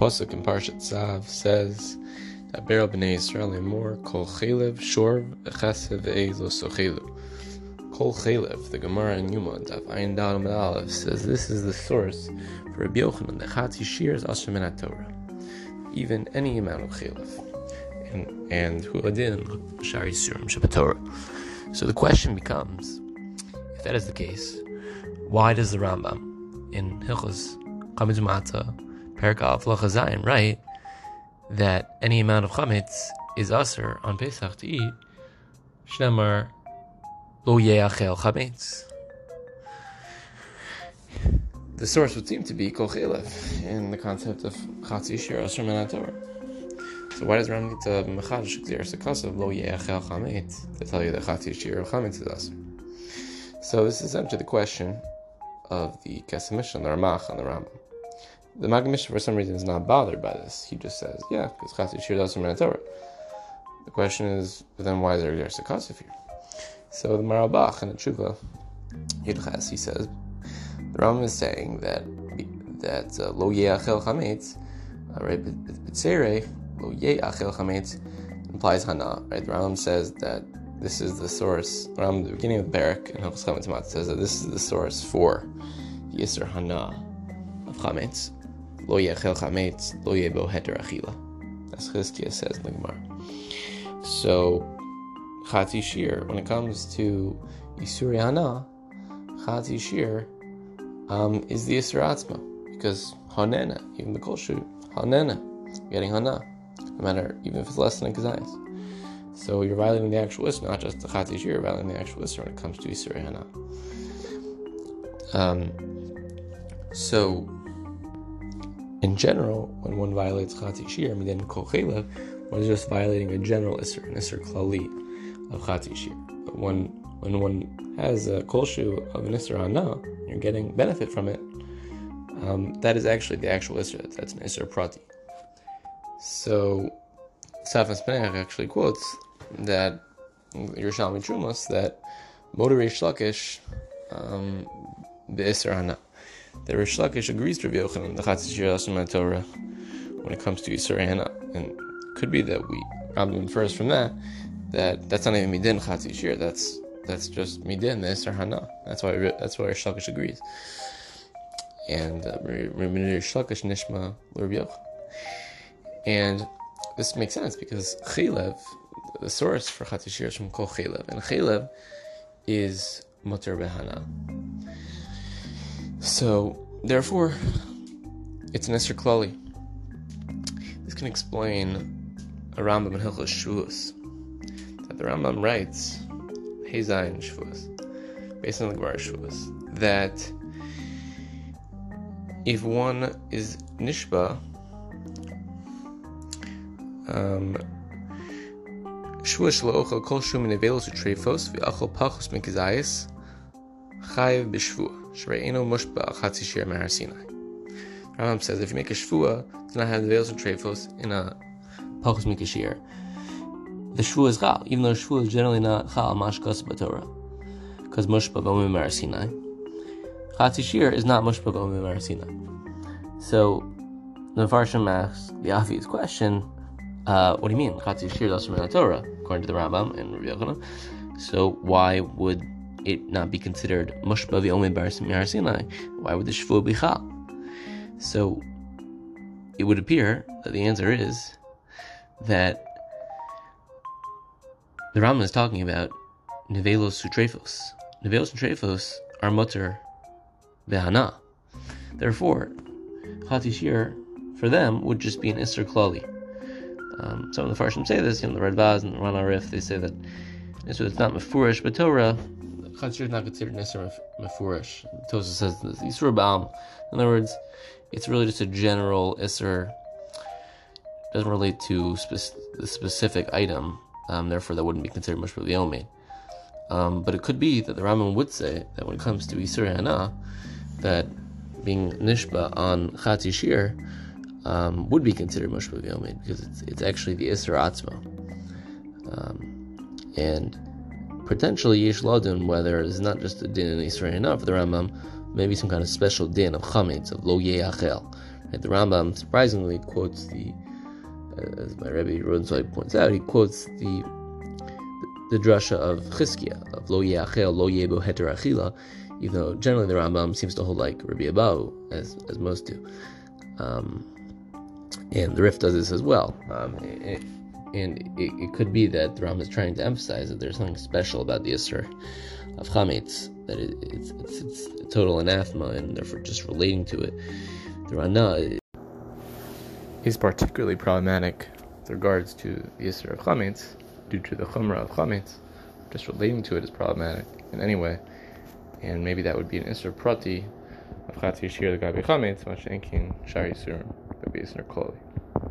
pasuk in Parshat Tzav says that Beryl b'nei Yisrael more kol chelev shorv echasev lo sochelu. Kol chelev, the Gemara in Yuma, Daf Ayin Dal Aleph says this is the source for Rabbi Yochanan that Chatzi is Asher Min Torah. Even any amount of chelev. And and Huadin Shari Surim Shabbatorah. So the question becomes, if that is the case, why does the Rambam in Hilchos Chametz Av Zayin write that any amount of chametz is aser on Pesach to eat? Shnemar lo yeachel chametz. The source would seem to be kol in the concept of chatzi shir aser Torah. So why does Ram need to mechadish clear of lo yeachel chametz to tell you that chatzi shir chametz is aser? So this is answer the question of the and the Ramach and the Rambam. The Magamish, for some reason, is not bothered by this. He just says, yeah, because Chassid Shir does from Torah. The question is, then why is there Gersa Kasif here? So the Marabach in the Tshuva, Yudchas, he says, the Rambam is saying that that uh, lo yeachel chametz, uh, right? B'tzere lo yeachel chametz implies hana, right? The Rambam says that this is the source. Around the beginning of Barak and Hilchos Chametz says that this is the source for Yisr Hana of Chametz. Lo yechel chametz, lo yebo heter achila. As Chizkiah says in the Gemara. So, Chati Shir, when it comes to Yisuri Hana, Chati Shir um, is the Yisuratzma Because Hanena, even the Kolshu, Hanena, getting Hana, no matter, even if it's less than a Kazayas. So you're violating the actual Isser, not just the Chati Shir, you're violating the actual Isser when it comes to Yisuri Hana. Um, so, in general, when one violates Chati Shir, Midin Kol one is just violating a general Isser, an Isser Klali of Chati Shir. But when, when one has a Kolshu of an Isser Hana, you're getting benefit from it, um, that is actually the actual Isser, that's an Isser Prati. So, Tzafnas Paneach actually quotes that Yerushalmi Trumas that Motor Reish Lakish um, Be'isr Hana that Rish Lakish agrees to Rabbi Yochanan, the Chatzis Torah, when it comes to Yisur Hana. And could be that we Rambam infers from that that that's not even Midin Chatzis Shir, that's that's just Midin, the Yisur Hana. That's why that's why Rish Lakish agrees. And uh, Rish Lakish Nishma Rabbi. And this makes sense because Chilev, the source for Chatzis Chatishir is from Kol Chilev, and Chilev is Mutter Behana. So, therefore, it's an Esther Klali. This can explain a Rambam in Hilchos Shavuos. That the Rambam writes, Hezayin Shavuos, based on the Gemara Shavuos, that if one is Nishba, um, Shavuos Shlo Kol Shum in Avelos Utrefos, V'achol Pachos Mikizayis, Chayev B'Shvuah. Shre'eno mushba Sinai. Rambam says if you make a shvua, do not have the veils of trefos in a pachos mikashir. The shvua is chal, even though shvua is generally not chal mashkas b'torah, because mushba b'omim mehar Sinai. Chatzi shir is not mushba b'omim mehar Sinai. So the Farshim asks the obvious question: uh, What do you mean chatzi shir doesn't Torah according to the Rambam and Rabbi Yochanan? So why would it not be considered mushba v'omed bar Sinai? Why would the shvu be chal? So it would appear that the answer is that the Rambam is talking about nevelos sutrefos. Nevelos sutrefos are mutter v'hana. Therefore, chatishir for them would just be an iser klali. Um, some of the Farshim say this, you know, the Radbaz and the Ran Arif, they say that so it's not mafurish, but Torah Chatzir not considered Nisr Mefurish. Tosa says Yisur Baum. In other words, it's really just a general Isser. Doesn't relate to spe- the specific item, um, therefore that wouldn't be considered Mushba Vyomed. Um, but it could be that the Rambam would say that when it comes to Yisur Hana, that being Nishba on Chatzi Shir um, would be considered Mushba Vyomed because it's, it's actually the Isser Atzma. Um, and potentially Yesh Ladin, whether it's not just a din in Israel enough the Rambam, maybe some kind of special din of chametz, of lo yeachel, The Rambam surprisingly quotes the, uh, as my Rebbe Rudensweig points out, he quotes the the, the drasha of Chizkiah, of Lo Yeachel, Lo Yebo Heter Achila, even though generally the Rambam seems to hold like Rabbi Abahu, as, as most do. Um, and the Rif does this as well. Um, it, and it, it, could be that the Rambam is trying to emphasize that there's something special about the Isser of Chametz, that it, it's, it's, it's total anathema, and therefore just relating to it. The Rana is uh, particularly problematic with regards to the Isser of Chametz, due to the Chumrah of Chametz. Just relating to it is problematic in any way and maybe that would be an Isser Prati of Chatzir Shir the Gabi Chametz, Mashenkin Shari Surim, be Isser Kloli.